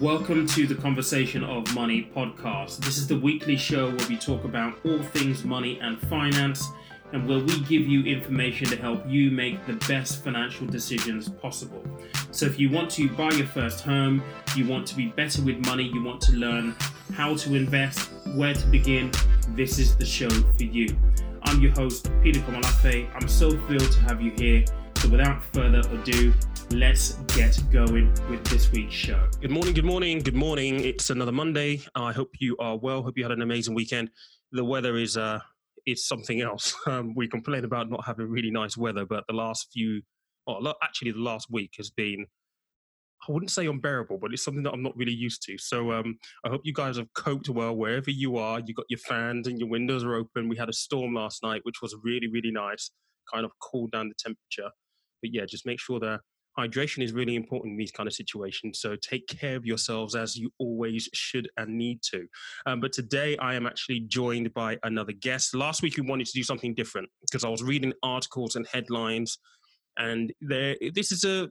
Welcome to the Conversation of Money podcast. This is the weekly show where we talk about all things money and finance and where we give you information to help you make the best financial decisions possible. So, if you want to buy your first home, you want to be better with money, you want to learn how to invest, where to begin, this is the show for you. I'm your host, Peter Komolafe. I'm so thrilled to have you here. So, without further ado, let's get going with this week's show. Good morning, good morning, good morning. It's another Monday. I hope you are well. Hope you had an amazing weekend. The weather is uh is something else. Um, we complain about not having really nice weather, but the last few, well, actually the last week has been, I wouldn't say unbearable, but it's something that I'm not really used to. So um, I hope you guys have coped well wherever you are. You got your fans and your windows are open. We had a storm last night, which was really really nice, kind of cooled down the temperature. But yeah, just make sure that hydration is really important in these kind of situations. So take care of yourselves as you always should and need to. Um, but today I am actually joined by another guest. Last week we wanted to do something different because I was reading articles and headlines, and there this is a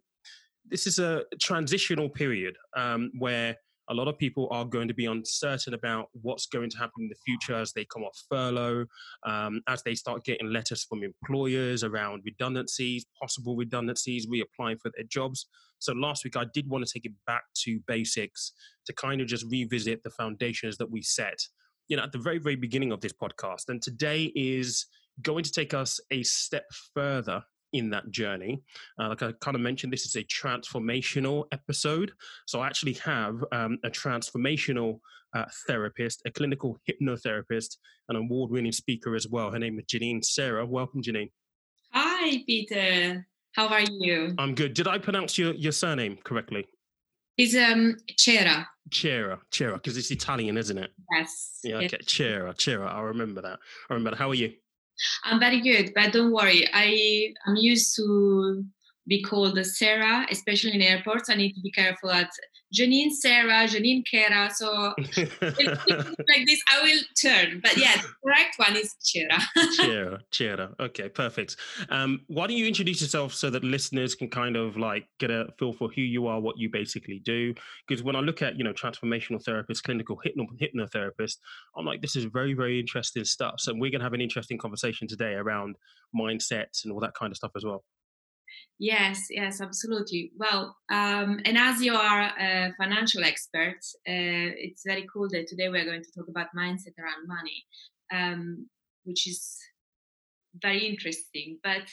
this is a transitional period um, where a lot of people are going to be uncertain about what's going to happen in the future as they come off furlough, um, as they start getting letters from employers around redundancies, possible redundancies, reapplying for their jobs. So last week, I did want to take it back to basics to kind of just revisit the foundations that we set, you know, at the very, very beginning of this podcast. And today is going to take us a step further in that journey. Uh, like I kind of mentioned, this is a transformational episode. So I actually have um, a transformational uh, therapist, a clinical hypnotherapist, an award winning speaker as well. Her name is Janine Sarah. Welcome, Janine. Hi, Peter. How are you? I'm good. Did I pronounce your, your surname correctly? It's um Cera. Cera, Cera, because it's Italian, isn't it? Yes. Yeah, okay. Cera, Cera. I remember that. I remember that. How are you? I'm very good, but don't worry. I am used to be called Sarah, especially in airports. I need to be careful at Janine Sarah, Janine Kera. So like this, I will turn. But yeah, the correct one is Chera. Chera, Chera. Okay, perfect. Um, why don't you introduce yourself so that listeners can kind of like get a feel for who you are, what you basically do? Because when I look at you know transformational therapist, clinical hypno- hypnotherapist, I'm like, this is very very interesting stuff. So we're gonna have an interesting conversation today around mindsets and all that kind of stuff as well. Yes, yes, absolutely. Well, um, and as you are a financial expert, uh, it's very cool that today we're going to talk about mindset around money, um, which is very interesting. But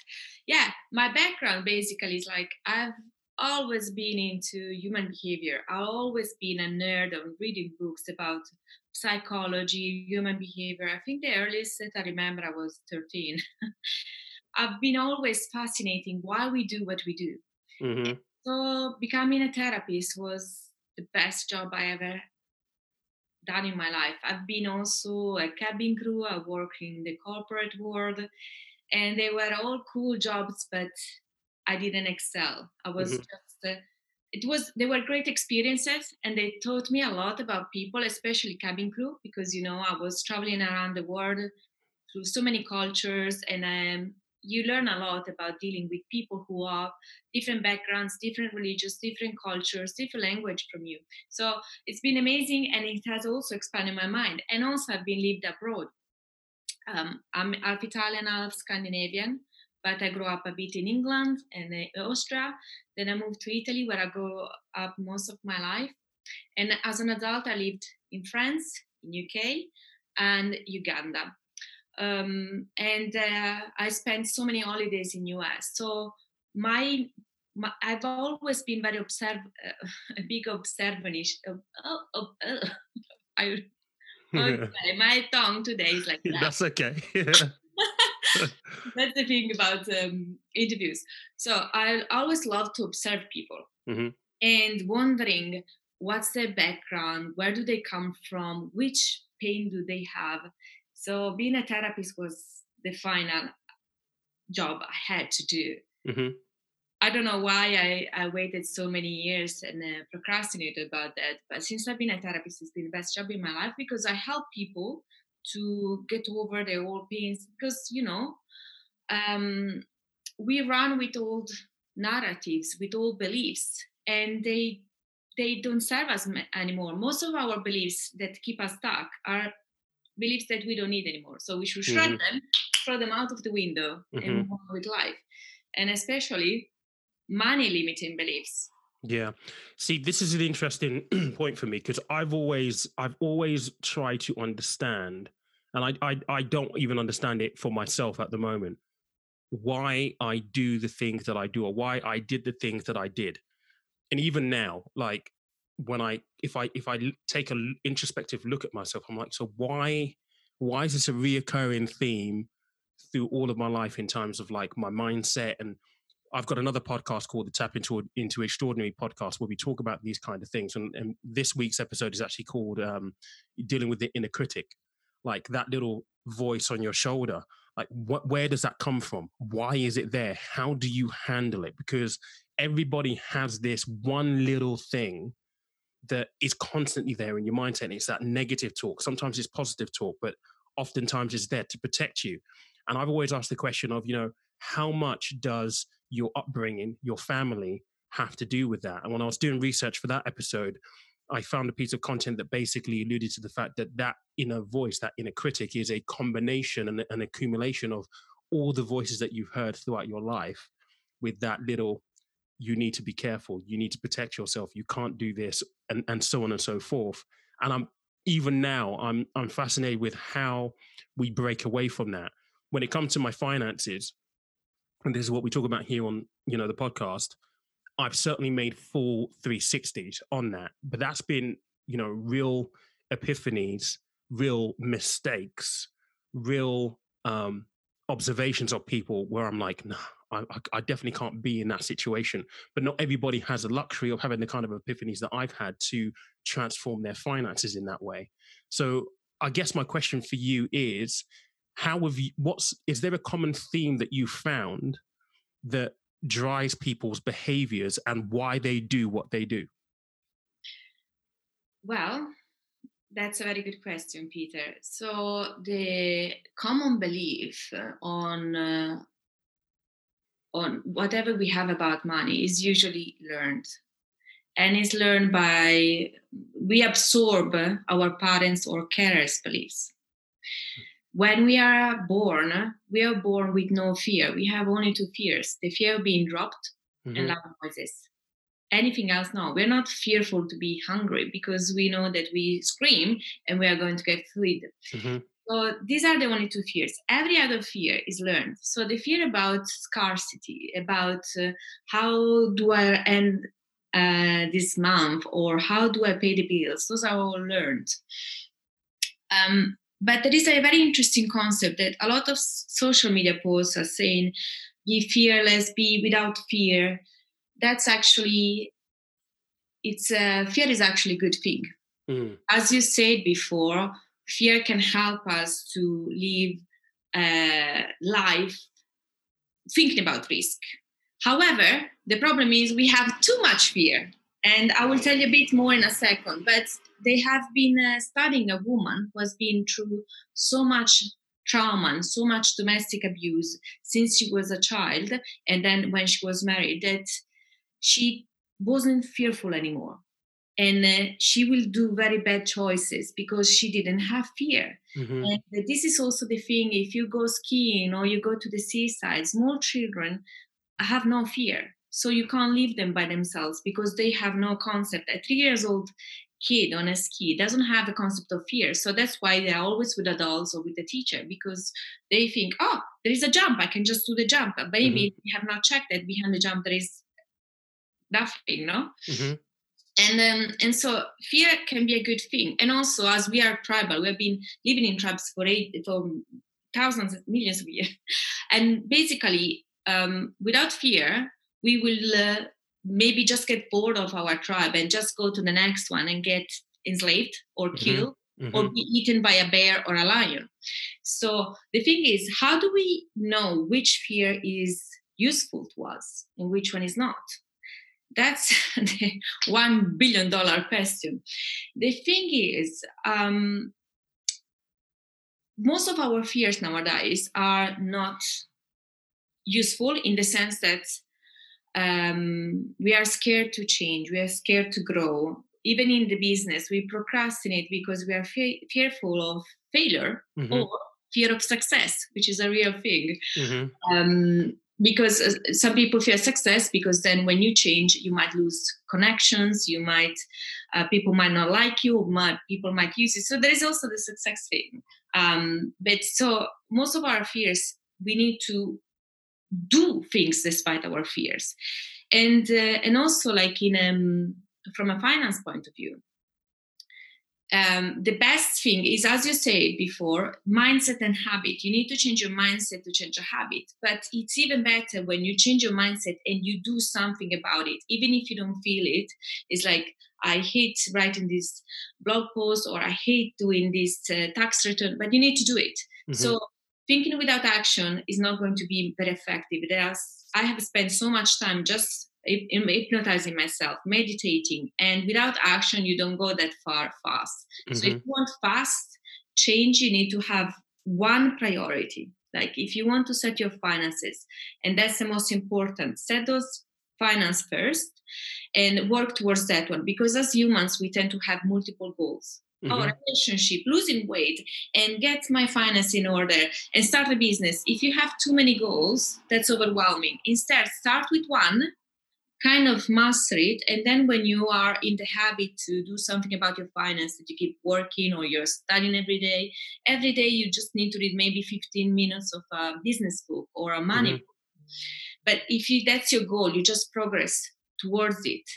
yeah, my background basically is like I've always been into human behavior. I've always been a nerd of reading books about psychology, human behavior. I think the earliest that I remember I was 13. I've been always fascinating why we do what we do. Mm-hmm. So becoming a therapist was the best job I ever done in my life. I've been also a cabin crew. I worked in the corporate world, and they were all cool jobs, but I didn't excel. I was mm-hmm. just. Uh, it was they were great experiences and they taught me a lot about people especially cabin crew because you know i was traveling around the world through so many cultures and um, you learn a lot about dealing with people who are different backgrounds, different religions, different cultures, different language from you. So it's been amazing, and it has also expanded my mind. And also, I've been lived abroad. Um, I'm half Italian, half Scandinavian, but I grew up a bit in England and Austria. Then I moved to Italy, where I grew up most of my life. And as an adult, I lived in France, in UK, and Uganda um, and uh, I spent so many holidays in US. So my, my I've always been very observe, uh, a big observantist. Uh, oh, oh, oh. I, okay, my tongue today is like that. That's okay. That's the thing about um, interviews. So I always love to observe people mm-hmm. and wondering what's their background, where do they come from, which pain do they have, so being a therapist was the final job I had to do. Mm-hmm. I don't know why I, I waited so many years and uh, procrastinated about that. But since I've been a therapist, it's been the best job in my life because I help people to get over their old pains. Because, you know, um, we run with old narratives, with old beliefs, and they they don't serve us anymore. Most of our beliefs that keep us stuck are beliefs that we don't need anymore. So we should shred mm-hmm. them, throw them out of the window, mm-hmm. and move on with life. And especially money limiting beliefs. Yeah. See, this is an interesting point for me because I've always I've always tried to understand, and I, I I don't even understand it for myself at the moment, why I do the things that I do or why I did the things that I did. And even now, like when I if I if I take an introspective look at myself, I'm like, so why why is this a reoccurring theme through all of my life in terms of like my mindset and I've got another podcast called the Tap into into Extraordinary podcast where we talk about these kind of things. And, and this week's episode is actually called um, "Dealing with the Inner Critic," like that little voice on your shoulder. Like, what, where does that come from? Why is it there? How do you handle it? Because everybody has this one little thing that is constantly there in your mindset. And it's that negative talk. Sometimes it's positive talk, but oftentimes it's there to protect you. And I've always asked the question of, you know, how much does your upbringing, your family have to do with that? And when I was doing research for that episode, I found a piece of content that basically alluded to the fact that that inner voice, that inner critic, is a combination and an accumulation of all the voices that you've heard throughout your life with that little you need to be careful. You need to protect yourself. You can't do this and, and so on and so forth. And i'm even now i'm i'm fascinated with how we break away from that. When it comes to my finances and this is what we talk about here on you know the podcast i've certainly made full 360s on that. But that's been you know real epiphanies real mistakes real um observations of people where i'm like nah I, I, definitely can't be in that situation. But not everybody has the luxury of having the kind of epiphanies that I've had to transform their finances in that way. So I guess my question for you is how have you what's is there a common theme that you found that drives people's behaviors and why they do what they do well that's a very good question peter so the common belief on uh, on whatever we have about money is usually learned and is learned by we absorb our parents or carers beliefs when we are born, we are born with no fear. We have only two fears the fear of being dropped mm-hmm. and loud noises. Anything else, no. We're not fearful to be hungry because we know that we scream and we are going to get food. Mm-hmm. So these are the only two fears. Every other fear is learned. So the fear about scarcity, about uh, how do I end uh, this month or how do I pay the bills, those are all learned. Um, but there is a very interesting concept that a lot of social media posts are saying be fearless be without fear that's actually it's uh, fear is actually a good thing mm. as you said before fear can help us to live uh, life thinking about risk however the problem is we have too much fear and I will tell you a bit more in a second. But they have been uh, studying a woman who has been through so much trauma and so much domestic abuse since she was a child, and then when she was married, that she wasn't fearful anymore. And uh, she will do very bad choices because she didn't have fear. Mm-hmm. And this is also the thing if you go skiing or you go to the seaside, small children have no fear so you can't leave them by themselves because they have no concept a three years old kid on a ski doesn't have the concept of fear so that's why they're always with adults or with the teacher because they think oh there is a jump i can just do the jump but maybe mm-hmm. we have not checked that behind the jump there is nothing no mm-hmm. And um, and so fear can be a good thing and also as we are tribal we have been living in tribes for eight for thousands millions of years and basically um, without fear we will uh, maybe just get bored of our tribe and just go to the next one and get enslaved or mm-hmm. killed mm-hmm. or be eaten by a bear or a lion. So the thing is, how do we know which fear is useful to us and which one is not? That's the one billion dollar question. The thing is, um, most of our fears nowadays are not useful in the sense that um, we are scared to change we are scared to grow even in the business we procrastinate because we are fe- fearful of failure mm-hmm. or fear of success which is a real thing mm-hmm. um, because uh, some people fear success because then when you change you might lose connections you might uh, people might not like you might people might use it so there is also the success thing. Um, but so most of our fears we need to do things despite our fears. And uh, and also like in um, from a finance point of view um, the best thing is as you said before mindset and habit. You need to change your mindset to change your habit. But it's even better when you change your mindset and you do something about it. Even if you don't feel it it's like i hate writing this blog post or i hate doing this uh, tax return but you need to do it. Mm-hmm. so thinking without action is not going to be very effective. There's i have spent so much time just hypnotizing myself, meditating, and without action, you don't go that far fast. Mm-hmm. So if mm-hmm. you want fast change, you need to have one priority. Like if you want to set your finances, and that's the most important, set those finance first and work towards that one. Because as humans, we tend to have multiple goals. Mm-hmm. Our relationship, losing weight, and get my finance in order, and start a business. If you have too many goals, that's overwhelming. Instead, start with one kind of master it and then when you are in the habit to do something about your finance that you keep working or you're studying every day every day you just need to read maybe 15 minutes of a business book or a money mm-hmm. book but if you, that's your goal you just progress towards it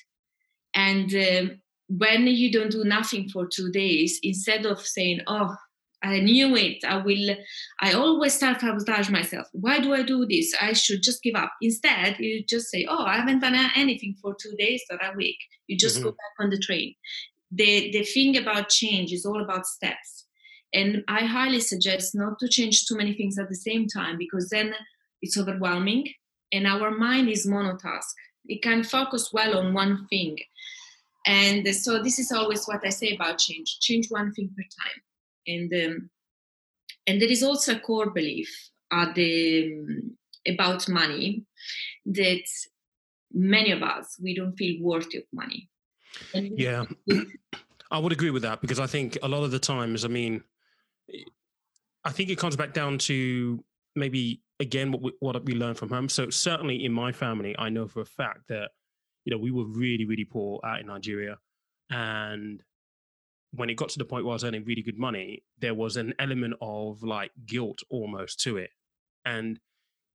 and um, when you don't do nothing for two days instead of saying oh I knew it. I will. I always start sabotage myself. Why do I do this? I should just give up. Instead, you just say, "Oh, I haven't done anything for two days or a week." You just mm-hmm. go back on the train. The the thing about change is all about steps, and I highly suggest not to change too many things at the same time because then it's overwhelming, and our mind is monotask. It can focus well on one thing, and so this is always what I say about change: change one thing per time and um, and there is also a core belief at the um, about money that many of us we don't feel worthy of money. And yeah. i would agree with that because i think a lot of the times i mean i think it comes back down to maybe again what we, what we learned from home. So certainly in my family i know for a fact that you know we were really really poor out in nigeria. And when it got to the point where I was earning really good money, there was an element of like guilt almost to it. And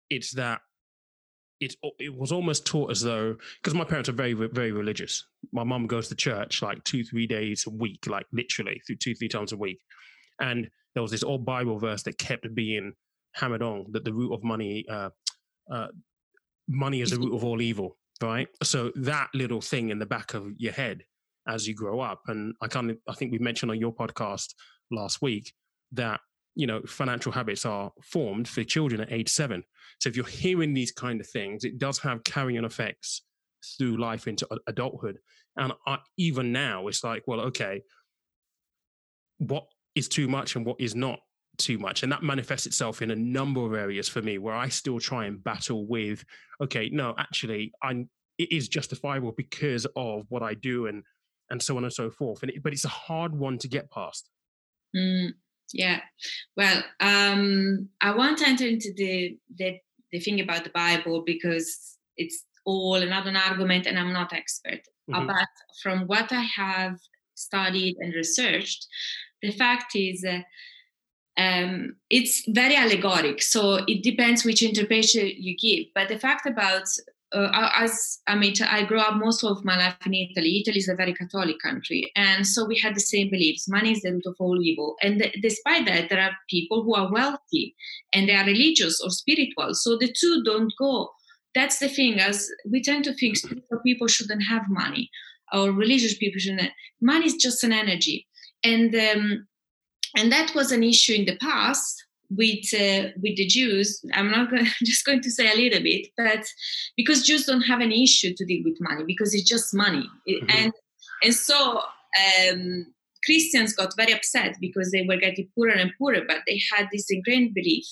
it's that it, it was almost taught as though, because my parents are very, very religious. My mum goes to church like two, three days a week, like literally through two, three times a week. And there was this old Bible verse that kept being hammered on that the root of money, uh, uh, money is the root of all evil, right? So that little thing in the back of your head as you grow up. And I kind of, I think we mentioned on your podcast last week that you know financial habits are formed for children at age seven. So if you're hearing these kind of things, it does have carrying effects through life into adulthood. And I, even now, it's like, well, okay, what is too much and what is not too much and that manifests itself in a number of areas for me where i still try and battle with okay no actually i'm it is justifiable because of what i do and and so on and so forth. And it, but it's a hard one to get past. Mm, yeah. Well, um, I want to enter into the, the the thing about the Bible because it's all another argument, and I'm not expert. Mm-hmm. But from what I have studied and researched, the fact is. Uh, um, it's very allegoric, so it depends which interpretation you give. But the fact about uh, as I mean, I grew up most of my life in Italy. Italy is a very Catholic country, and so we had the same beliefs. Money is the root of all evil, and th- despite that, there are people who are wealthy and they are religious or spiritual. So the two don't go. That's the thing. As we tend to think spiritual people shouldn't have money, or religious people shouldn't. Money is just an energy, and um, and that was an issue in the past with uh, with the Jews, I'm not going, just going to say a little bit, but because Jews don't have any issue to deal with money because it's just money, mm-hmm. and and so um, Christians got very upset because they were getting poorer and poorer, but they had this ingrained belief: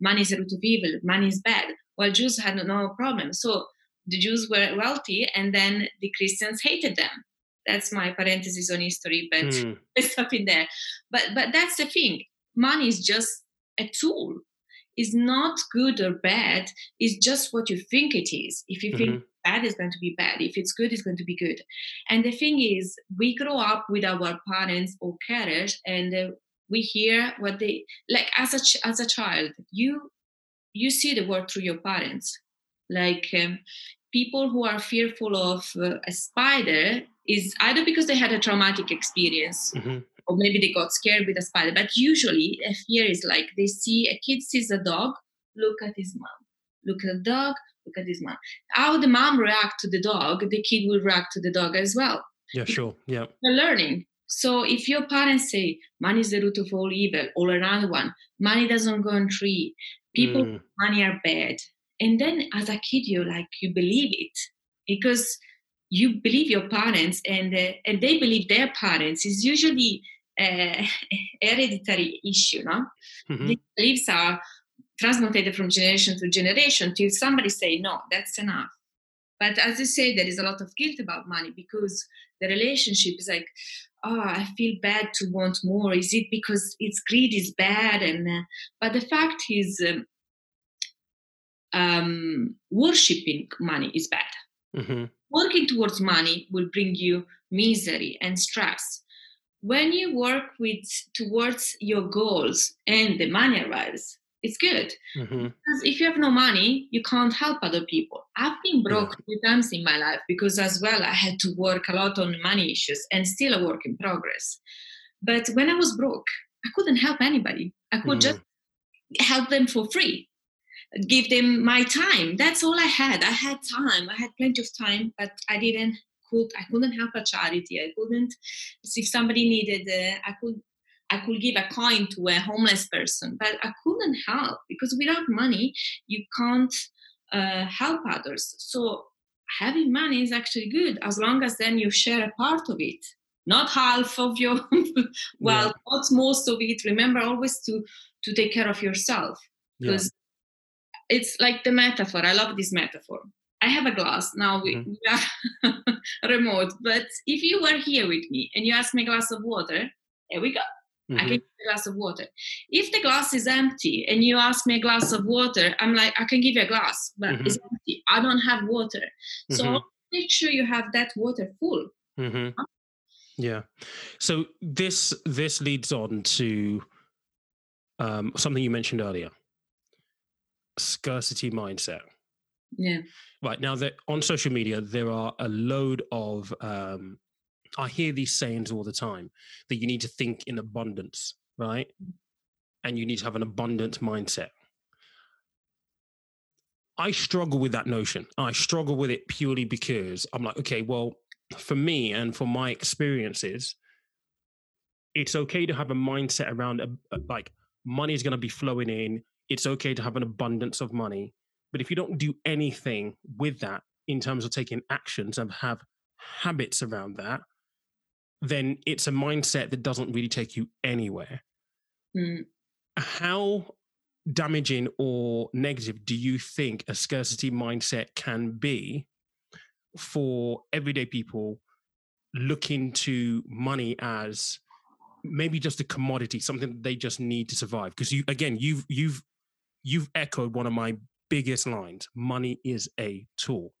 money is a root of evil, money is bad. While Jews had no problem. So the Jews were wealthy, and then the Christians hated them. That's my parenthesis on history, but mm. Stop in there. But but that's the thing. Money is just a tool. is not good or bad. It's just what you think it is. If you mm-hmm. think bad is going to be bad. If it's good, it's going to be good. And the thing is, we grow up with our parents or carers, and uh, we hear what they like. As a as a child, you you see the world through your parents. Like um, people who are fearful of uh, a spider is either because they had a traumatic experience. Mm-hmm. Or maybe they got scared with a spider, but usually a fear is like they see a kid sees a dog, look at his mom, look at the dog, look at his mom. How the mom react to the dog, the kid will react to the dog as well. Yeah, sure. Yeah. They're learning. So if your parents say money is the root of all evil, all around one, money doesn't go on tree, people mm. money are bad. And then as a kid, you like you believe it because you believe your parents and uh, and they believe their parents is usually a hereditary issue, no? Mm-hmm. The beliefs are transmitted from generation to generation till somebody say no that's enough but as you say there is a lot of guilt about money because the relationship is like oh i feel bad to want more is it because it's greed is bad and uh, but the fact is um, um, worshipping money is bad mm-hmm. working towards money will bring you misery and stress when you work with towards your goals and the money arrives it's good. Mm-hmm. because if you have no money you can't help other people. I've been broke yeah. few times in my life because as well i had to work a lot on money issues and still a work in progress. But when i was broke i couldn't help anybody. I could mm-hmm. just help them for free. Give them my time. That's all i had. I had time. I had plenty of time but i didn't could i couldn't help a charity i couldn't if somebody needed uh, i could I could give a coin to a homeless person, but I couldn't help because without money, you can't uh, help others. So having money is actually good as long as then you share a part of it, not half of your well, yeah. not most of it. Remember always to to take care of yourself because yeah. it's like the metaphor. I love this metaphor. I have a glass now. We, mm-hmm. we are remote, but if you were here with me and you ask me a glass of water, here we go. Mm-hmm. I can give you a glass of water. If the glass is empty and you ask me a glass of water, I'm like, I can give you a glass, but mm-hmm. it's empty. I don't have water. So mm-hmm. make sure you have that water full. Mm-hmm. Yeah. So this this leads on to um, something you mentioned earlier: scarcity mindset. Yeah. Right now, that on social media, there are a load of um, I hear these sayings all the time that you need to think in abundance, right? Mm. And you need to have an abundant mindset. I struggle with that notion. I struggle with it purely because I'm like, okay, well, for me and for my experiences, it's okay to have a mindset around a, a, like money is going to be flowing in. It's okay to have an abundance of money. But if you don't do anything with that in terms of taking actions and have habits around that, then it's a mindset that doesn't really take you anywhere. Mm. How damaging or negative do you think a scarcity mindset can be for everyday people looking to money as maybe just a commodity something that they just need to survive because you again you've you've you've echoed one of my biggest lines money is a tool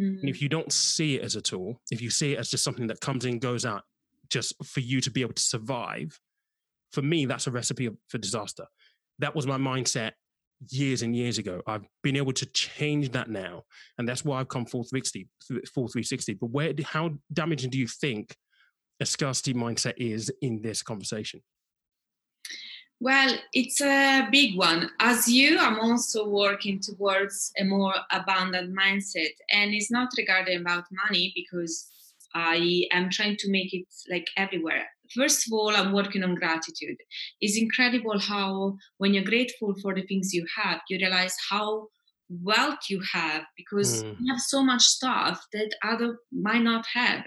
mm-hmm. and if you don't see it as a tool if you see it as just something that comes in goes out just for you to be able to survive, for me, that's a recipe for disaster. That was my mindset years and years ago. I've been able to change that now, and that's why I've come full 360. Full 360. But where, how damaging do you think a scarcity mindset is in this conversation? Well, it's a big one. As you, I'm also working towards a more abundant mindset, and it's not regarding about money because I am trying to make it like everywhere. First of all, I'm working on gratitude. It's incredible how, when you're grateful for the things you have, you realize how wealth you have because mm. you have so much stuff that other might not have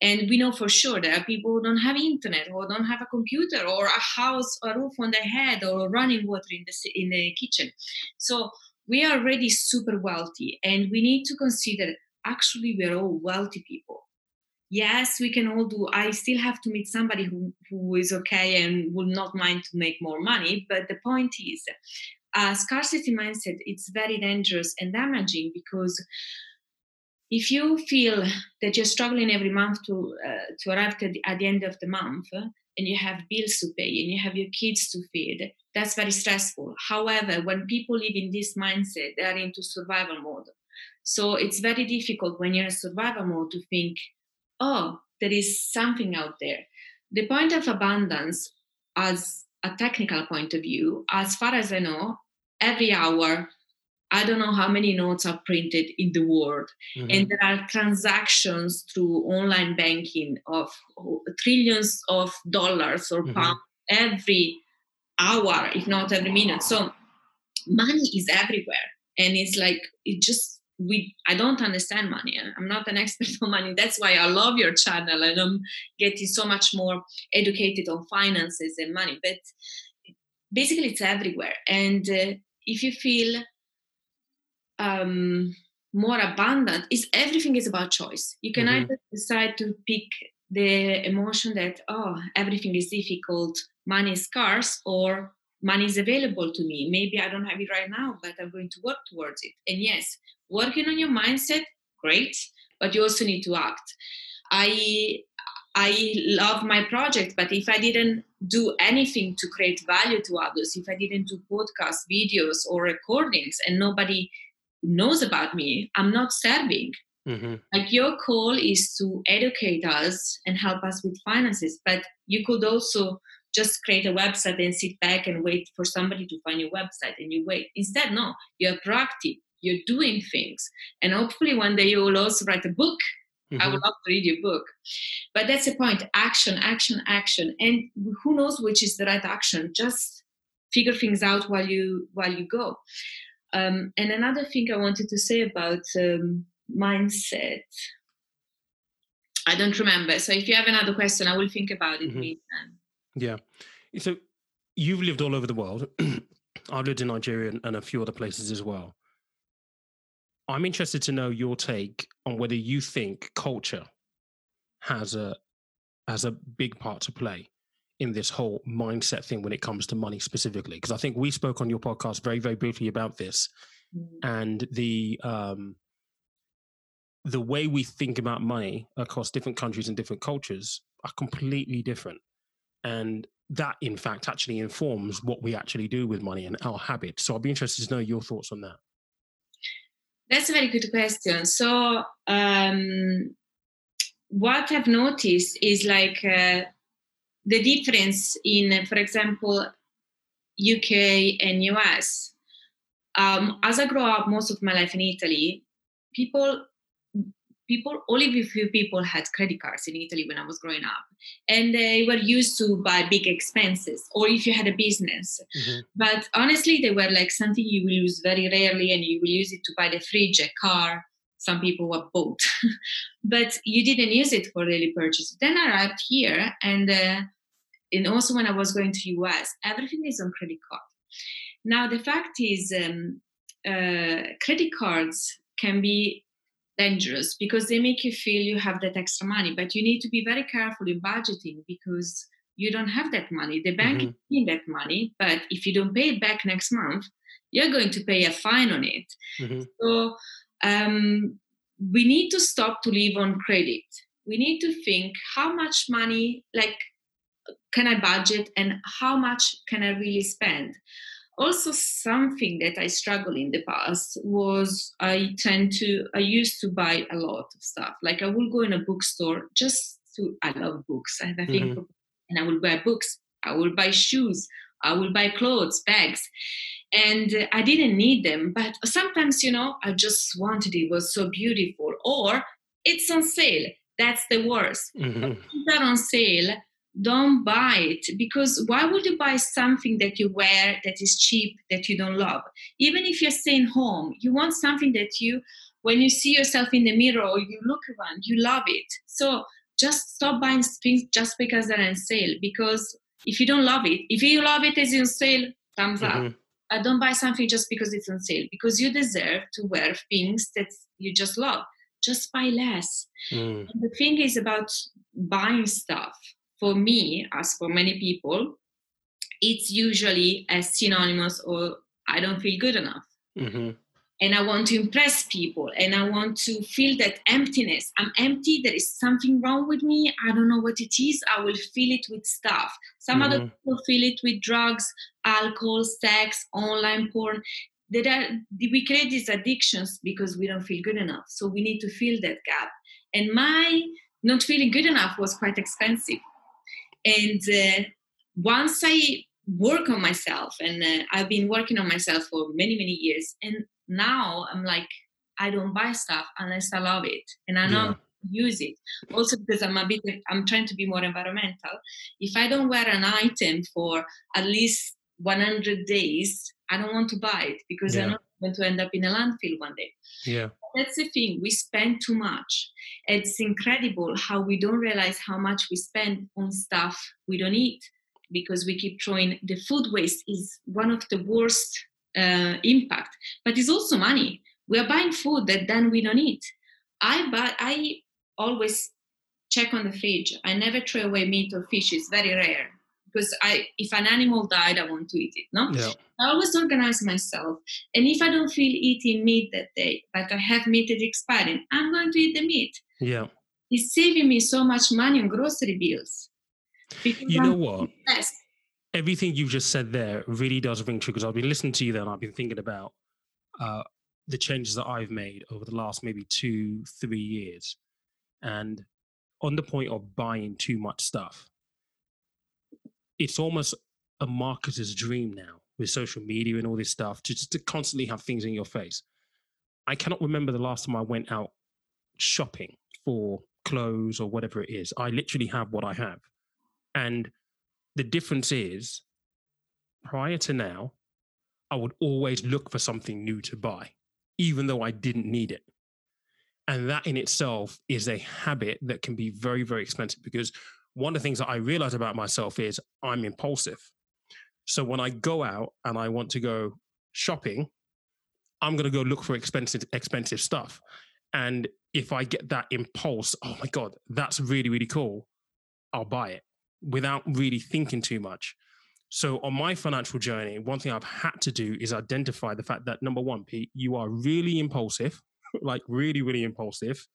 and we know for sure there are people who don't have internet or don't have a computer or a house a roof on their head or running water in the in the kitchen. So we are already super wealthy and we need to consider actually we're all wealthy people. Yes we can all do i still have to meet somebody who, who is okay and will not mind to make more money but the point is a scarcity mindset it's very dangerous and damaging because if you feel that you're struggling every month to uh, to arrive at the, at the end of the month and you have bills to pay and you have your kids to feed that's very stressful however when people live in this mindset they are into survival mode so it's very difficult when you're in survival mode to think oh, there is something out there. The point of abundance, as a technical point of view, as far as I know, every hour, I don't know how many notes are printed in the world. Mm-hmm. And there are transactions through online banking of trillions of dollars or mm-hmm. pounds every hour, if not every minute. So money is everywhere. And it's like, it just we i don't understand money i'm not an expert on money that's why i love your channel and i'm getting so much more educated on finances and money but basically it's everywhere and uh, if you feel um, more abundant is everything is about choice. You can mm-hmm. either decide to pick the emotion that oh everything is difficult money is scarce or money is available to me. Maybe i don't have it right now but i'm going to work towards it. And yes working on your mindset great but you also need to act. I i love my project but if i didn't do anything to create value to others if i didn't do podcast videos or recordings and nobody knows about me i'm not serving. Mm-hmm. like your call is to educate us and help us with finances but you could also just create a website and sit back and wait for somebody to find your website and you wait. Instead no you're proactive you're doing things. And hopefully one day you will also write a book. Mm-hmm. i would love to read your book. But that's the point action action action. And who knows which is the right action. Just figure things out while you while you go um, and another thing i wanted to say about um, mindset. I don't remember. So if you have another question i will think about it mm-hmm. yeah. So you've lived all over the world. I've lived in nigeria and a few other places as well. I'm interested to know your take on whether you think culture has a has a big part to play in this whole mindset thing when it comes to money specifically because I think we spoke on your podcast very very briefly about this mm-hmm. and the um the way we think about money across different countries and different cultures are completely different and that in fact actually informs what we actually do with money and our habits so I'd be interested to know your thoughts on that that's a very good question. So, um, what I've noticed is like uh, the difference in, for example, UK and US. Um, as I grew up most of my life in Italy, people people only a few people had credit cards in italy when i was growing up. And they were used to buy big expenses or if you had a business. Mm-hmm. but honestly they were like something you will use very rarely and you will use it to buy the fridge a car. Some people were boat but you didn't use it for daily purchase. Then i arrived here and uh, and also when i was going to us everything is on credit card now the fact is um, uh, credit cards can be dangerous because they make you feel you have that extra money but you need to be very careful in budgeting because you don't have that money the bank mm-hmm. is paying that money but if you don't pay it back next month you're going to pay a fine on it mm-hmm. so um, we need to stop to live on credit we need to think how much money like can i budget and how much can i really spend? Also something that i struggled in the past was i tend to i used to buy a lot of stuff. Like i will go in a bookstore just to i love books. I have a thing mm-hmm. and i will buy books. I will buy shoes. I will buy clothes bags. And uh, i didn't need them but sometimes you know i just wanted it, it was so beautiful. Or it's on sale. That's the worst. Mm-hmm. that on sale don't buy it because why would you buy something that you wear that is cheap that you don't love even if you're staying home you want something that you when you see yourself in the mirror or you look around you love it so just stop buying things just because they're on sale because if you don't love it if you love it as on sale thumbs mm-hmm. up I don't buy something just because it's on sale, because you deserve to wear things that you just love. Just buy less. Mm. the thing is about buying stuff. For me, as for many people, it's usually as synonymous or I don't feel good enough. Mm-hmm and I want to impress people and I want to feel that emptiness. I'm empty, there is something wrong with me. I don't know what it is. I will feel it with stuff. Some mm-hmm. other people feel it with drugs, alcohol, sex, online porn. That are, we create these addictions because we don't feel good enough. So we need to fill that gap. And my not feeling good enough was quite expensive. And uh, once I work on myself, and uh, I've been working on myself for many, many years, and now i'm like i don't buy stuff unless i love it and i know yeah. use it also because i'm a bit i'm trying to be more environmental if i don't wear an item for at least 100 days i don't want to buy it because yeah. i know i'm going to end up in a landfill one day yeah that's the thing we spend too much. It's incredible how we don't realize how much we spend on stuff we don't eat because we keep throwing the food waste is one of the worst uh, impact. But it's also money. We are buying food that then we don't eat. I buy i always check on the fridge. I never throw away meat or fish it's very rare because i if an animal died i want to eat it no? Yeah. i always organize myself and if i don't feel eating meat that day but i have meat that's expiring i'm going to eat the meat. Yeah. It's saving me so much money on grocery bills. You know what? everything you just said there really does ring true because I've been listening to you there and I've been thinking about uh, the changes that I've made over the last maybe two, three years. And on the point of buying too much stuff, it's almost a marketer's dream now with social media and all this stuff to just to constantly have things in your face. I cannot remember the last time I went out shopping for clothes or whatever it is. I literally have what I have. And the difference is prior to now, I would always look for something new to buy, even though I didn't need it. And that in itself is a habit that can be very, very expensive because one of the things that I realize about myself is I'm impulsive. So when I go out and I want to go shopping, I'm going to go look for expensive, expensive stuff. And if I get that impulse, oh my God, that's really, really cool, I'll buy it without really thinking too much. So on my financial journey, one thing I've had to do is identify the fact that number one, Pete, you are really impulsive, like really, really impulsive.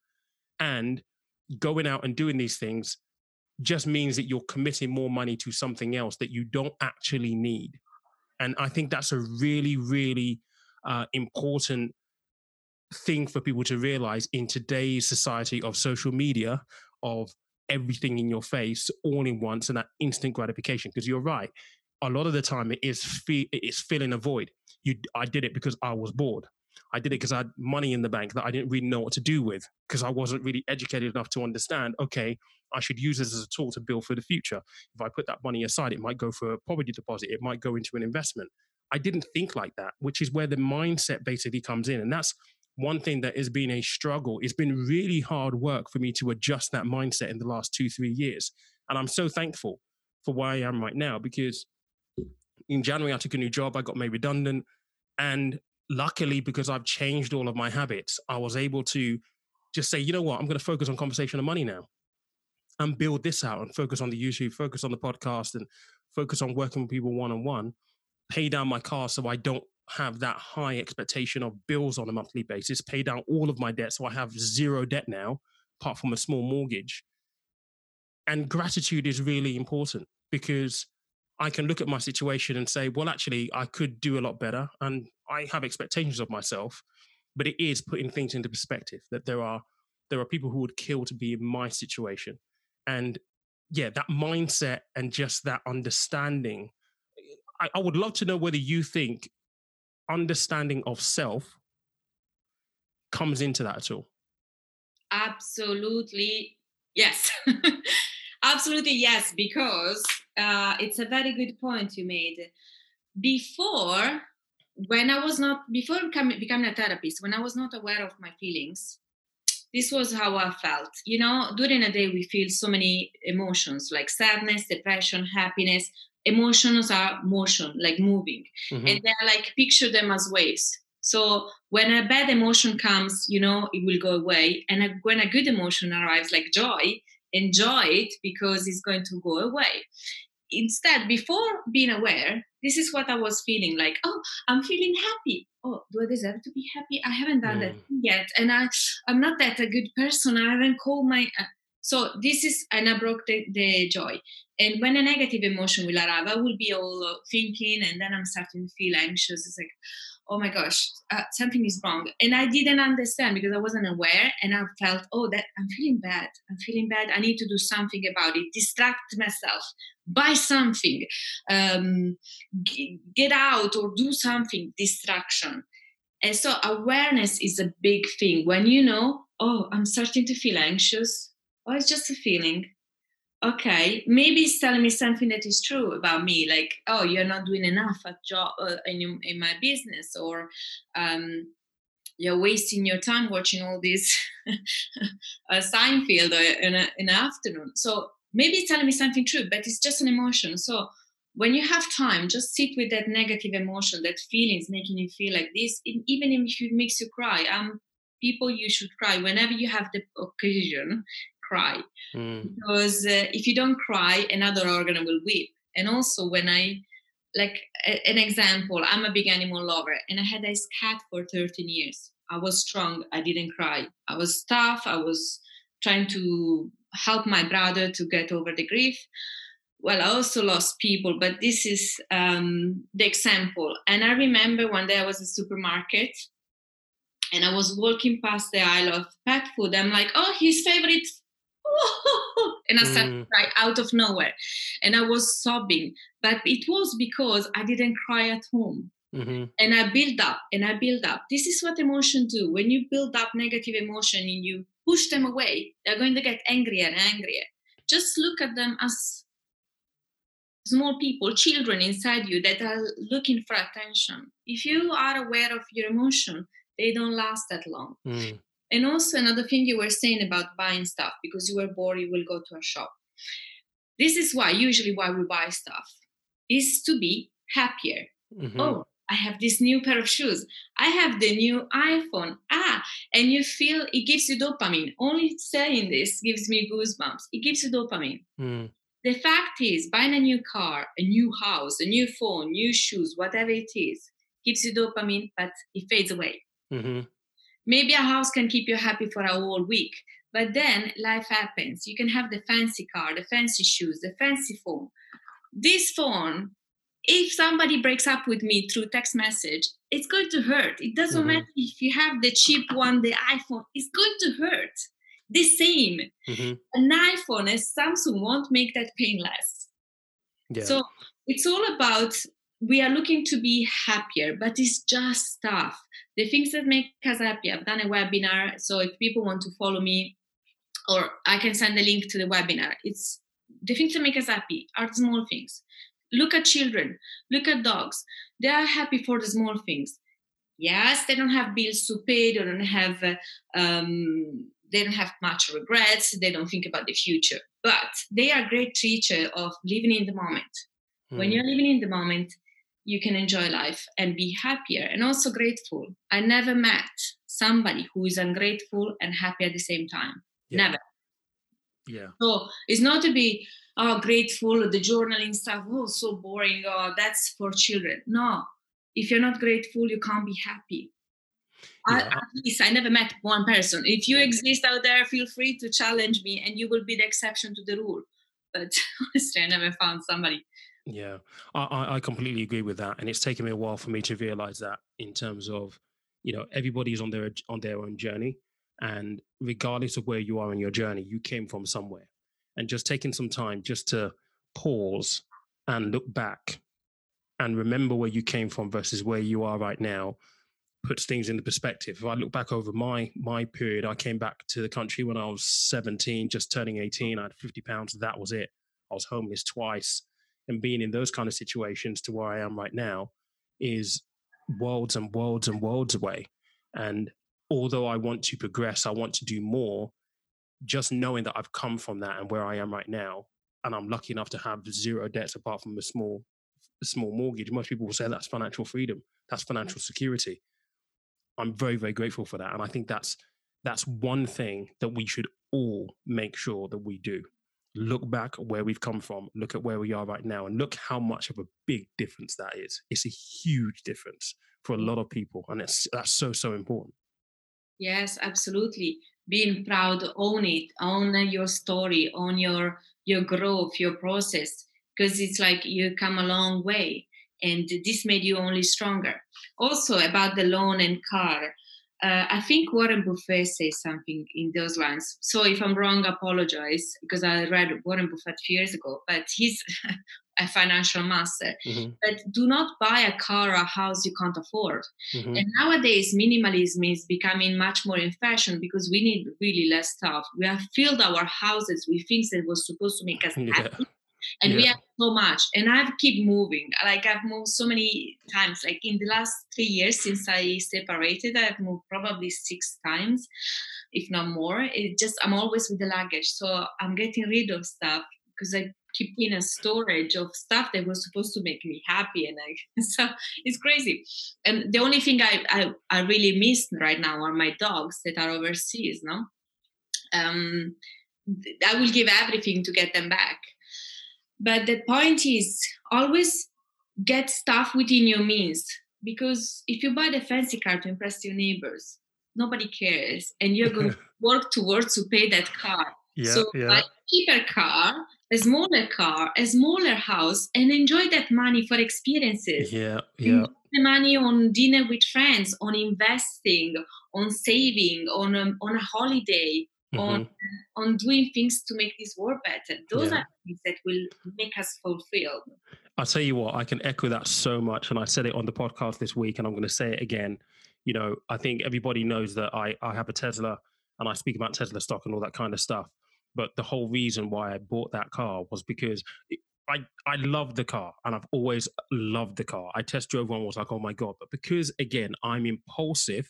And going out and doing these things just means that you're committing more money to something else that you don't actually need. And I think that's a really, really uh, important thing for people to realize in today's society of social media, of everything in your face all in once and that instant gratification. Because you're right, a lot of the time it is fe- it is filling a void. You, I did it because I was bored. I did it because I had money in the bank that I didn't really know what to do with because I wasn't really educated enough to understand. Okay, I should use this as a tool to build for the future. If I put that money aside, it might go for a property deposit. It might go into an investment. I didn't think like that, which is where the mindset basically comes in, and that's one thing that has been a struggle. It's been really hard work for me to adjust that mindset in the last two, three years. And I'm so thankful for where I am right now because in January, I took a new job, I got made redundant. And luckily, because I've changed all of my habits, I was able to just say, you know what, I'm going to focus on conversation and money now and build this out and focus on the YouTube, focus on the podcast, and focus on working with people one on one, pay down my car so I don't have that high expectation of bills on a monthly basis, pay down all of my debt. So I have zero debt now, apart from a small mortgage. And gratitude is really important because I can look at my situation and say, well, actually, I could do a lot better. And I have expectations of myself, but it is putting things into perspective that there are there are people who would kill to be in my situation. And yeah, that mindset and just that understanding. I, I would love to know whether you think understanding of self comes into that at all? Absolutely, yes. Absolutely, yes, because uh, it's a very good point you made. Before, when I was not, before becoming, becoming a therapist, when I was not aware of my feelings, this was how I felt. You know, during a day, we feel so many emotions like sadness, depression, happiness. Emotions are motion, like moving, mm-hmm. and they're like picture them as waves. So when a bad emotion comes, you know, it will go away. And when a good emotion arrives, like joy, enjoy it because it's going to go away. Instead, before being aware, this is what I was feeling like, oh, I'm feeling happy. Oh, do I deserve to be happy? I haven't done mm. that yet. And I, I'm not that a good person. I haven't called my. Uh, so this is, and I broke the, the joy. And when a negative emotion will arrive, I will be all thinking, and then I'm starting to feel anxious. It's like, oh my gosh, uh, something is wrong. And I didn't understand because I wasn't aware. And I felt, oh, that I'm feeling bad. I'm feeling bad. I need to do something about it. Distract myself, buy something, um, g- get out or do something, distraction. And so awareness is a big thing. When you know, oh, I'm starting to feel anxious. Oh, it's just a feeling okay maybe it's telling me something that is true about me like oh you're not doing enough at job uh, in, in my business or um, you're wasting your time watching all this uh, Seinfeld in, a, in the afternoon. So maybe it's telling me something true but it's just an emotion. So when you have time just sit with that negative emotion that feelings making you feel like this even if it makes you cry. Um people you should cry whenever you have the occasion cry. Mm. because uh, if you don't cry another organ will weep. And also when i like a, an example i'm a big animal lover and i had this cat for 13 years. I was strong i didn't cry. I was tough i was trying to help my brother to get over the grief. Well i also lost people but this is um, the example. And i remember one day i was at a supermarket and i was walking past the aisle of pet food. I'm like oh his favorite and I started mm. cry out of nowhere. And I was sobbing. But it was because I didn't cry at home. Mm-hmm. And I build up and I build up. This is what emotion do. When you build up negative emotion and you push them away, they're going to get angrier and angrier. Just look at them as small people, children inside you that are looking for attention. If you are aware of your emotion, they don't last that long. Mm. And also another thing you were saying about buying stuff because you were bored, you will go to a shop. This is why usually why we buy stuff is to be happier. Mm-hmm. Oh, I have this new pair of shoes. I have the new iPhone. Ah, and you feel it gives you dopamine. Only saying this gives me goosebumps. It gives you dopamine. Mm. The fact is, buying a new car, a new house, a new phone, new shoes, whatever it is, gives you dopamine, but it fades away. Mm-hmm. Maybe a house can keep you happy for a whole week, but then life happens. You can have the fancy car, the fancy shoes, the fancy phone. This phone, if somebody breaks up with me through text message, it's going to hurt. It doesn't mm-hmm. matter if you have the cheap one, the iPhone, it's going to hurt. The same. Mm-hmm. An iPhone, a Samsung won't make that pain less. Yeah. So it's all about we are looking to be happier, but it's just stuff the things that make us happy i've done a webinar so if people want to follow me or i can send a link to the webinar. It's the things that make us happy are small things. Look at children look at dogs they are happy for the small things. Yes they don't have bills to pay they don't have uh, um, they don't have much regrets they don't think about the future but they are great teacher of living in the moment. When hmm. you're living in the moment you can enjoy life and be happier and also grateful. I never met somebody who is ungrateful and happy at the same time. Yeah. Never. Yeah. So it's not to be oh grateful, the journaling stuff, oh so boring, oh that's for children. No. If you're not grateful, you can't be happy. Yeah. I, at least I never met one person. If you exist out there, feel free to challenge me and you will be the exception to the rule. But honestly, I never found somebody yeah, I, I completely agree with that, and it's taken me a while for me to realize that in terms of, you know, everybody's on their on their own journey, and regardless of where you are in your journey, you came from somewhere, and just taking some time just to pause and look back, and remember where you came from versus where you are right now, puts things into perspective. If I look back over my my period, I came back to the country when I was 17, just turning 18. I had 50 pounds. That was it. I was homeless twice and being in those kind of situations to where I am right now is worlds and worlds and worlds away. And although I want to progress, I want to do more, just knowing that I've come from that and where I am right now, and I'm lucky enough to have zero debts apart from a small, small mortgage. Most people will say that's financial freedom, that's financial security. I'm very, very grateful for that, and I think that's that's one thing that we should all make sure that we do. Look back where we've come from, look at where we are right now, and look how much of a big difference that is. It's a huge difference for a lot of people, and it's that's so so important. Yes, absolutely. Being proud, own it, own your story, own your your growth, your process, because it's like you come a long way, and this made you only stronger. Also about the loan and car, uh, I think Warren Buffett says something in those lines. So if I'm wrong, apologize because I read Warren Buffett a few years ago. But he's a financial master. Mm-hmm. But do not buy a car or a house you can't afford. Mm-hmm. And nowadays, minimalism is becoming much more in fashion because we need really less stuff. We have filled our houses with things that was supposed to make us yeah. And yeah. we have so much and i've keep moving. Like i've moved so many times. Like in the last three years since i separated i've moved probably six times if not more. It just i'm always with the luggage so i'm getting rid of stuff because i keep in a storage of stuff that was supposed to make me happy and I, so it's crazy. And the only thing I, I, I really miss right now are my dogs that are overseas no? Um, i will give everything to get them back but the point is always get stuff within your means because if you buy the fancy car to impress your neighbors, nobody cares, and you're going to work towards to pay that car. Yeah, so yeah. buy a cheaper car, a smaller car, a smaller house, and enjoy that money for experiences. Yeah, yeah. the money on dinner with friends, on investing, on saving, on um, on a holiday, mm-hmm. on on doing things to make this world better. Those yeah. are things that will make us fulfilled. I'll tell you what, I can echo that so much. And I said it on the podcast this week, and I'm going to say it again. You know, I think everybody knows that I, I have a Tesla and I speak about Tesla stock and all that kind of stuff. But the whole reason why I bought that car was because it, I, I love the car and I've always loved the car. I test drove one, was like, oh my God. But because, again, I'm impulsive,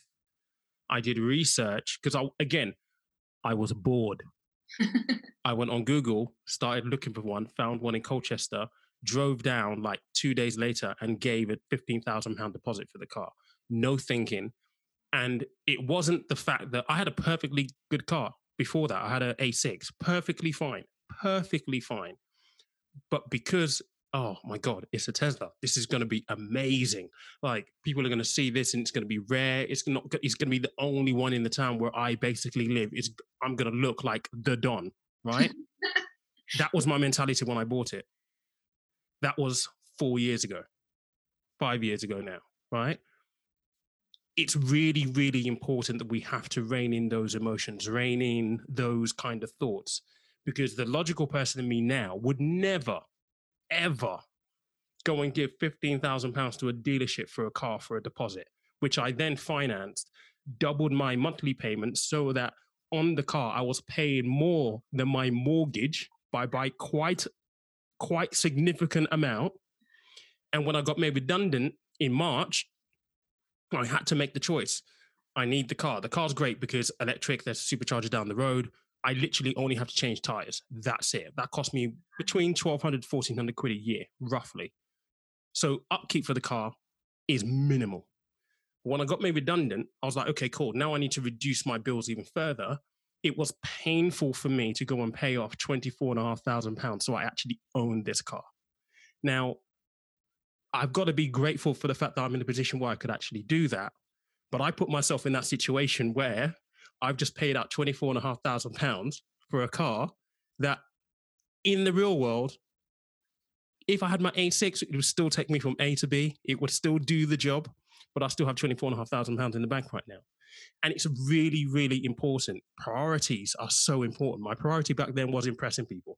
I did research because I, again, I was bored. I went on Google, started looking for one, found one in Colchester, drove down like two days later and gave a £15,000 deposit for the car. No thinking. And it wasn't the fact that I had a perfectly good car before that. I had an A6, perfectly fine, perfectly fine. But because oh my god it's a tesla. This is going to be amazing. Like people are going to see this and it's going to be rare. It's not it's going to be the only one in the town where i basically live. It's i'm going to look like the don right? That was my mentality when i bought it. That was four years ago five years ago now right? It's really really important that we have to rein in those emotions rein in those kind of thoughts because the logical person in me now would never ever go and give £15,000 to a dealership for a car for a deposit, which I then financed, doubled my monthly payments so that on the car I was paying more than my mortgage by by quite quite significant amount. And when I got made redundant in March, I had to make the choice. I need the car. The car's great because electric, there's a supercharger down the road. I literally only have to change tires. That's it. That cost me between 1200 1400 quid a year, roughly. So upkeep for the car is minimal. When I got made redundant, I was like, okay, cool. Now I need to reduce my bills even further. It was painful for me to go and pay off twenty-four and a half thousand pounds. So I actually owned this car. Now, I've got to be grateful for the fact that I'm in a position where I could actually do that. But I put myself in that situation where I've just paid out twenty four and a half thousand pounds for a car that, in the real world, if I had my A6, it would still take me from A to B. It would still do the job, but I still have twenty four and a half thousand pounds in the bank right now. And it's really, really important. Priorities are so important. My priority back then was impressing people.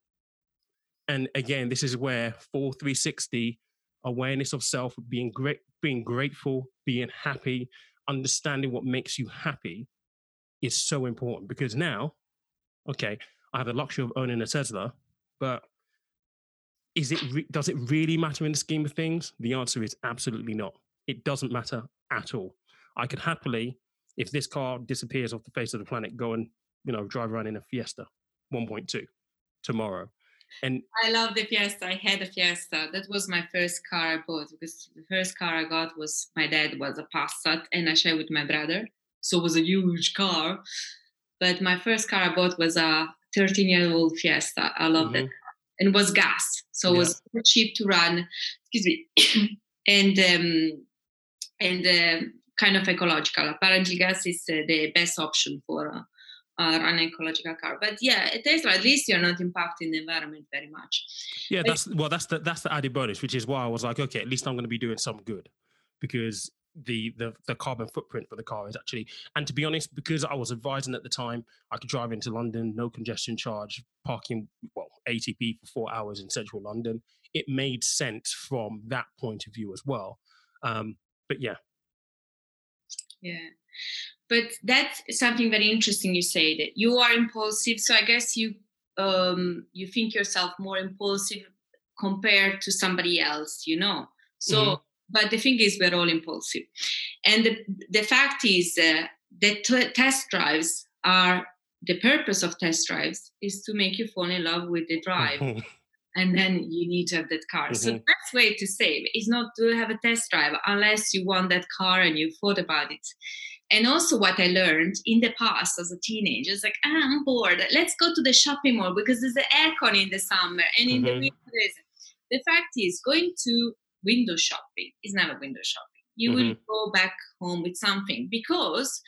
And again, this is where full 360 awareness of self, being great, being grateful, being happy, understanding what makes you happy is so important because now, okay, I have the luxury of owning a Tesla, but is it re- does it really matter in the scheme of things? The answer is absolutely not. It doesn't matter at all. I could happily if this car disappears off the face of the planet, go and you know drive around in a Fiesta 1.2 tomorrow. And I love the Fiesta. I had a Fiesta. That was my first car I bought because the first car I got was my dad was a Passat, and I shared with my brother, so it was a huge car. But my first car I bought was a 13 year old Fiesta. I love mm-hmm. that, and it was gas, so yeah. it was cheap to run. Excuse me, and um, and uh, kind of ecological. Apparently, gas is uh, the best option for uh, uh, an ecological car. But yeah, at Tesla, at least you're not impacting the environment very much. Yeah, but that's well, that's the that's the added bonus, which is why I was like, okay, at least I'm going to be doing some good, because the the the carbon footprint for the car is actually, and to be honest, because I was advising at the time, I could drive into London, no congestion charge, parking well ATP for four hours in central London. It made sense from that point of view as well. Um, but yeah, yeah but that's something very interesting you say that you are impulsive so i guess you um you think yourself more impulsive compared to somebody else you know so mm-hmm. But the thing is we're all impulsive and the, the fact is uh, that t- test drives are the purpose of test drives is to make you fall in love with the drive and then you need to have that car. Mm-hmm. So the best way to save is not to have a test drive unless you want that car and you thought about it. And also, what I learned in the past as a teenager is like, ah, I'm bored. Let's go to the shopping mall because there's an aircon in the summer and in mm-hmm. the winter there's. The fact is, going to window shopping is never window shopping. You mm-hmm. will go back home with something because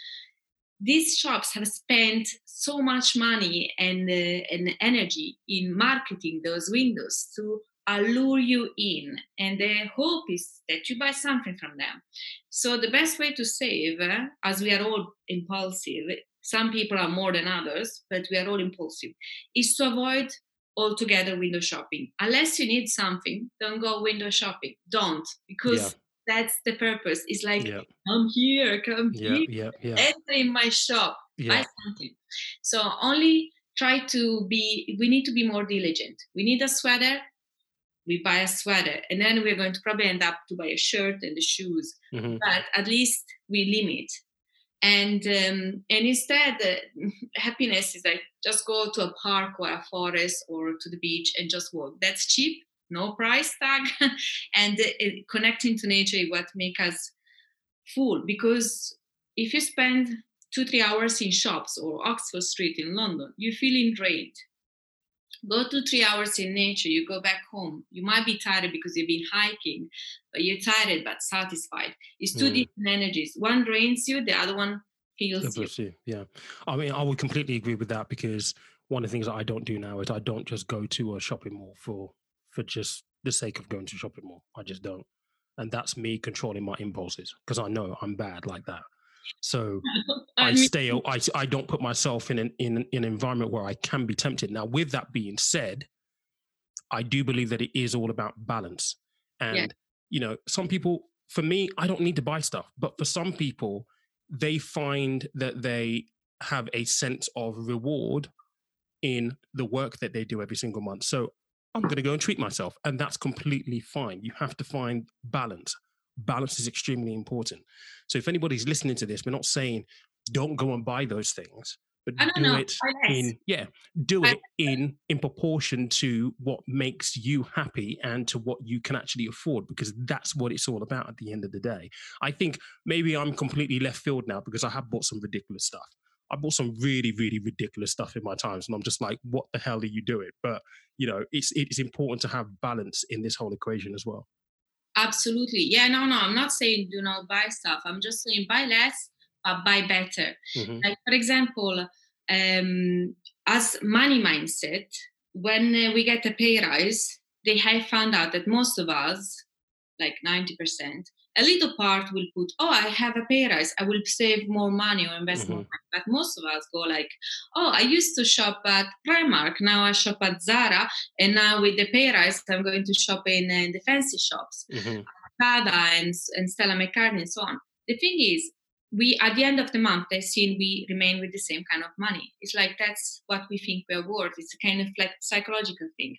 these shops have spent so much money and, uh, and energy in marketing those windows to allure you in and the hope is that you buy something from them so the best way to save uh, as we are all impulsive some people are more than others but we are all impulsive is to avoid altogether window shopping unless you need something don't go window shopping don't because yeah that's the purpose. It's like, yeah. come here, come yeah, here, yeah, yeah. enter in my shop, buy something. So only try to be, we need to be more diligent. We need a sweater, we buy a sweater, and then we're going to probably end up to buy a shirt and the shoes. Mm-hmm. But at least we limit. And um, and instead, uh, happiness is like just go to a park or a forest or to the beach and just walk. That's cheap no price tag and it, connecting to nature is what make us full because if you spend two three hours in shops or oxford street in london you're feeling drained go to three hours in nature you go back home you might be tired because you've been hiking but you're tired but satisfied it's two mm. different energies one drains you the other one feels you. yeah i mean i would completely agree with that because one of the things that i don't do now is i don't just go to a shopping mall for for just the sake of going to shopping mall. I just don't. And that's me controlling my impulses because I know I'm bad like that. So I, I stay. I I don't put myself in an in, in an environment where I can be tempted. Now, with that being said, I do believe that it is all about balance. And yeah. you know, some people, for me, I don't need to buy stuff, but for some people, they find that they have a sense of reward in the work that they do every single month. So I'm going to go and treat myself. And that's completely fine. You have to find balance. Balance is extremely important. So if anybody's listening to this, we're not saying don't go and buy those things, but do know. it in yeah, do it in in proportion to what makes you happy and to what you can actually afford, because that's what it's all about at the end of the day. I think maybe I'm completely left field now because I have bought some ridiculous stuff. I bought some really, really ridiculous stuff in my times, and I'm just like, what the hell are you doing? But you know, it's it's important to have balance in this whole equation as well. Absolutely, yeah. No, no, I'm not saying do not buy stuff. I'm just saying buy less, but buy better. Mm-hmm. Like for example, um, as money mindset, when uh, we get a pay rise, they have found out that most of us, like 90%, a little part will put, oh, I have a pay rise, I will save more money or invest mm-hmm. more money. But most of us go like, oh, I used to shop at Primark, now I shop at Zara, and now with the pay rise, I'm going to shop in, in the fancy shops, mm-hmm. And, and Stella McCartney and so on. The thing is, we at the end of the month they see we remain with the same kind of money. It's like that's what we think we're worth. It's a kind of like psychological thing.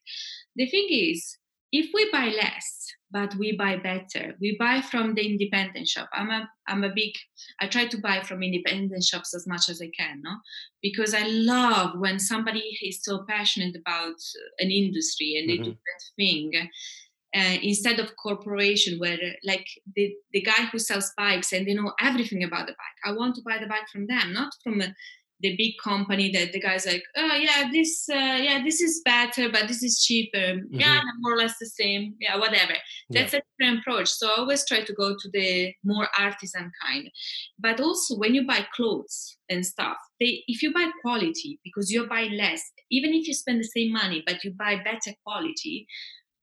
The thing is if we buy less but we buy better we buy from the independent shop. I'm a i'm a big i try to buy from independent shops as much as i can no? Because i love when somebody is so passionate about an industry and mm-hmm. they do that thing uh, instead of corporation where like the, the guy who sells bikes and they know everything about the bike i want to buy the bike from them not from a the big company that the guy's like, oh yeah, this uh, yeah this is better, but this is cheaper. Mm-hmm. Yeah, more or less the same. Yeah, whatever. That's yeah. a different approach. So I always try to go to the more artisan kind. But also when you buy clothes and stuff, they if you buy quality because you buy less, even if you spend the same money but you buy better quality,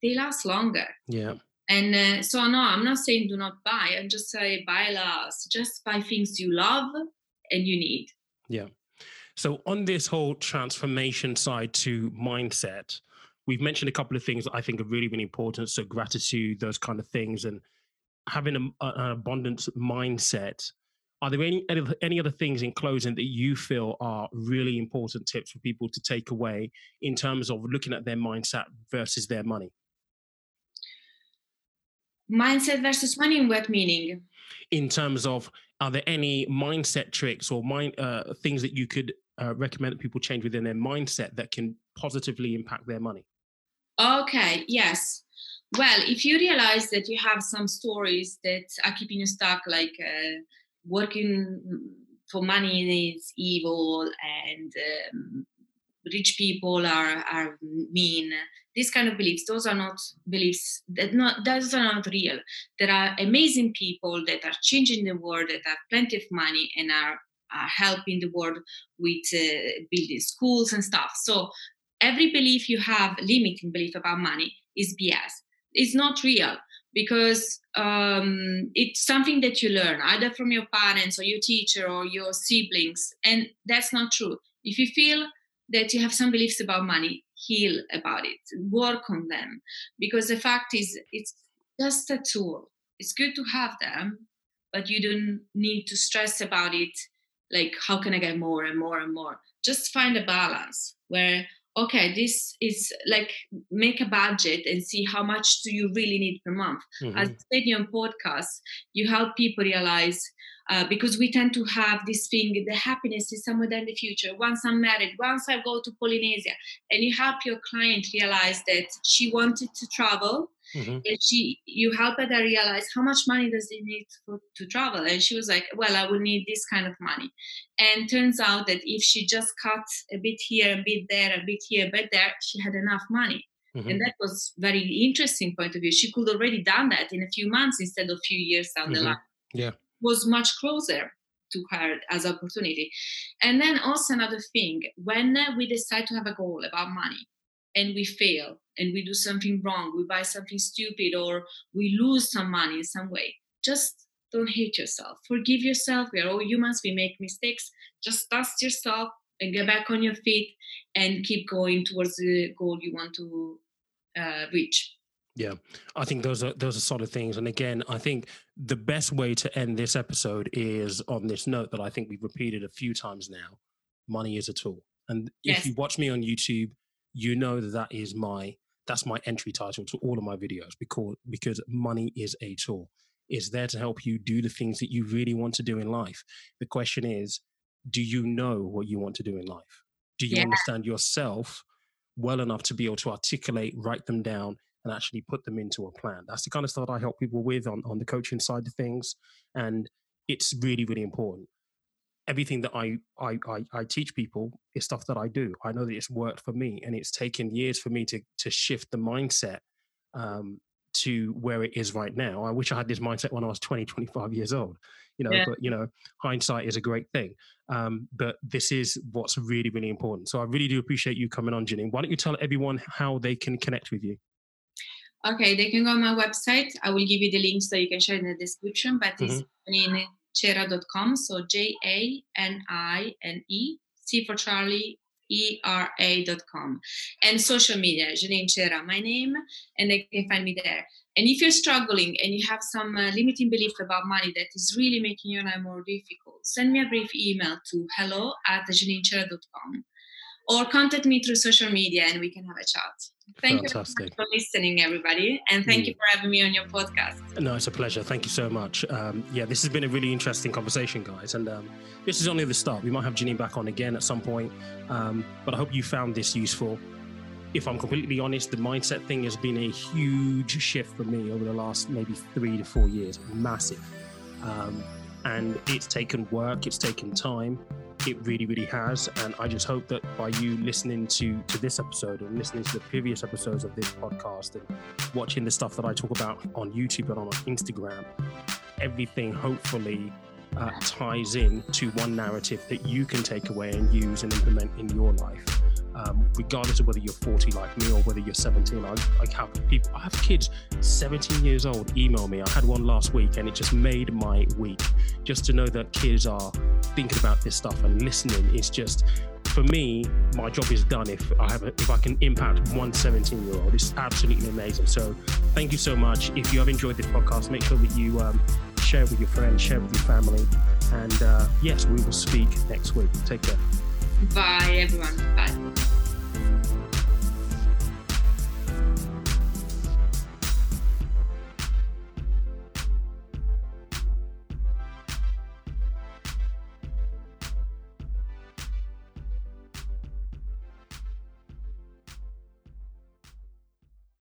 they last longer. Yeah. And uh, so no, I'm not saying do not buy. I'm just saying buy less. Just buy things you love and you need. Yeah. So, on this whole transformation side to mindset, we've mentioned a couple of things that I think are really, really important. So, gratitude, those kind of things, and having a, an abundance mindset. Are there any any other things in closing that you feel are really important tips for people to take away in terms of looking at their mindset versus their money? Mindset versus money in what meaning? In terms of, are there any mindset tricks or mind uh, things that you could uh, recommend that people change within their mindset that can positively impact their money? Okay, yes. Well, if you realize that you have some stories that are keeping you stuck, like uh, working for money is evil and um, rich people are, are mean, these kind of beliefs, those are not beliefs that not those are not real. There are amazing people that are changing the world, that have plenty of money and are uh, helping the world with uh, building schools and stuff. So every belief you have, limiting belief about money, is BS. It's not real because um, it's something that you learn either from your parents or your teacher or your siblings, and that's not true. If you feel that you have some beliefs about money, heal about it, work on them, because the fact is, it's just a tool. It's good to have them, but you don't need to stress about it like how can i get more and more and more just find a balance where okay this is like make a budget and see how much do you really need per month mm-hmm. as in podcast you help people realize uh, because we tend to have this thing the happiness is somewhere in the future once i'm married once i go to polynesia and you help your client realize that she wanted to travel Mm-hmm. And she, you help her to realize how much money does it need to, to travel. And she was like, well, I will need this kind of money. And turns out that if she just cut a bit here, a bit there, a bit here, a bit there, she had enough money. Mm-hmm. And that was very interesting point of view. She could already done that in a few months instead of a few years down mm-hmm. the line. Yeah. Was much closer to her as opportunity. And then also another thing, when we decide to have a goal about money and we fail, and we do something wrong, we buy something stupid, or we lose some money in some way, just don't hate yourself. Forgive yourself. We are all humans, we make mistakes. Just dust yourself and get back on your feet and keep going towards the goal you want to uh, reach. Yeah, I think those are those are solid things. And again, I think the best way to end this episode is on this note that I think we've repeated a few times now. Money is a tool, and yes. if you watch me on YouTube, you know that that is my that's my entry title to all of my videos because because money is a tool. It's there to help you do the things that you really want to do in life. The question is do you know what you want to do in life? Do you yeah. understand yourself well enough to be able to articulate write them down and actually put them into a plan? That's the kind of stuff i help people with on, on the coaching side of things and it's really really important everything that I, I, I I teach people is stuff that I do. I know that it's worked for me, and it's taken years for me to to shift the mindset um, to where it is right now. I wish I had this mindset when I was 20, 25 years old. You know, yeah. but you know, hindsight is a great thing. Um, but this is what's really, really important. So I really do appreciate you coming on, Janine. Why don't you tell everyone how they can connect with you? Okay, they can go on my website. I will give you the link so you can share in the description. But mm-hmm. it's janina.com. So J A N I N E, C for Charlie, era.com and social media Janine Cera my name and they can find me there and if you're struggling and you have some uh, limiting belief about money that is really making your life more difficult send me a brief email to hello at janinecera.com or contact me through social media and we can have a chat. Thank Fantastic. you for listening, everybody, and thank mm. you for having me on your podcast. No, it's a pleasure. Thank you so much. Um, yeah, this has been a really interesting conversation, guys, and um, this is only the start. We might have Janine back on again at some point, um, but I hope you found this useful. If I'm completely honest, the mindset thing has been a huge shift for me over the last maybe three to four years. Massive. Um, and it's taken work, it's taken time. It really, really has. And I just hope that by you listening to to this episode and listening to the previous episodes of this podcast and watching the stuff that I talk about on YouTube and on Instagram, everything hopefully uh, ties in to one narrative that you can take away and use and implement in your life um, regardless of whether you're 40 like me or whether you're 17. I, I have people, I have kids 17 years old email me. I had one last week and it just made my week. Just to know that kids are thinking about this stuff and listening is just, for me, my job is done if I have a, if I can impact one 17 year old. It's absolutely amazing. So thank you so much. If you have enjoyed this podcast, make sure that you um, share with your friends, share with your family. And uh, yes, we will speak next week. Take care. Bye, everyone. Bye.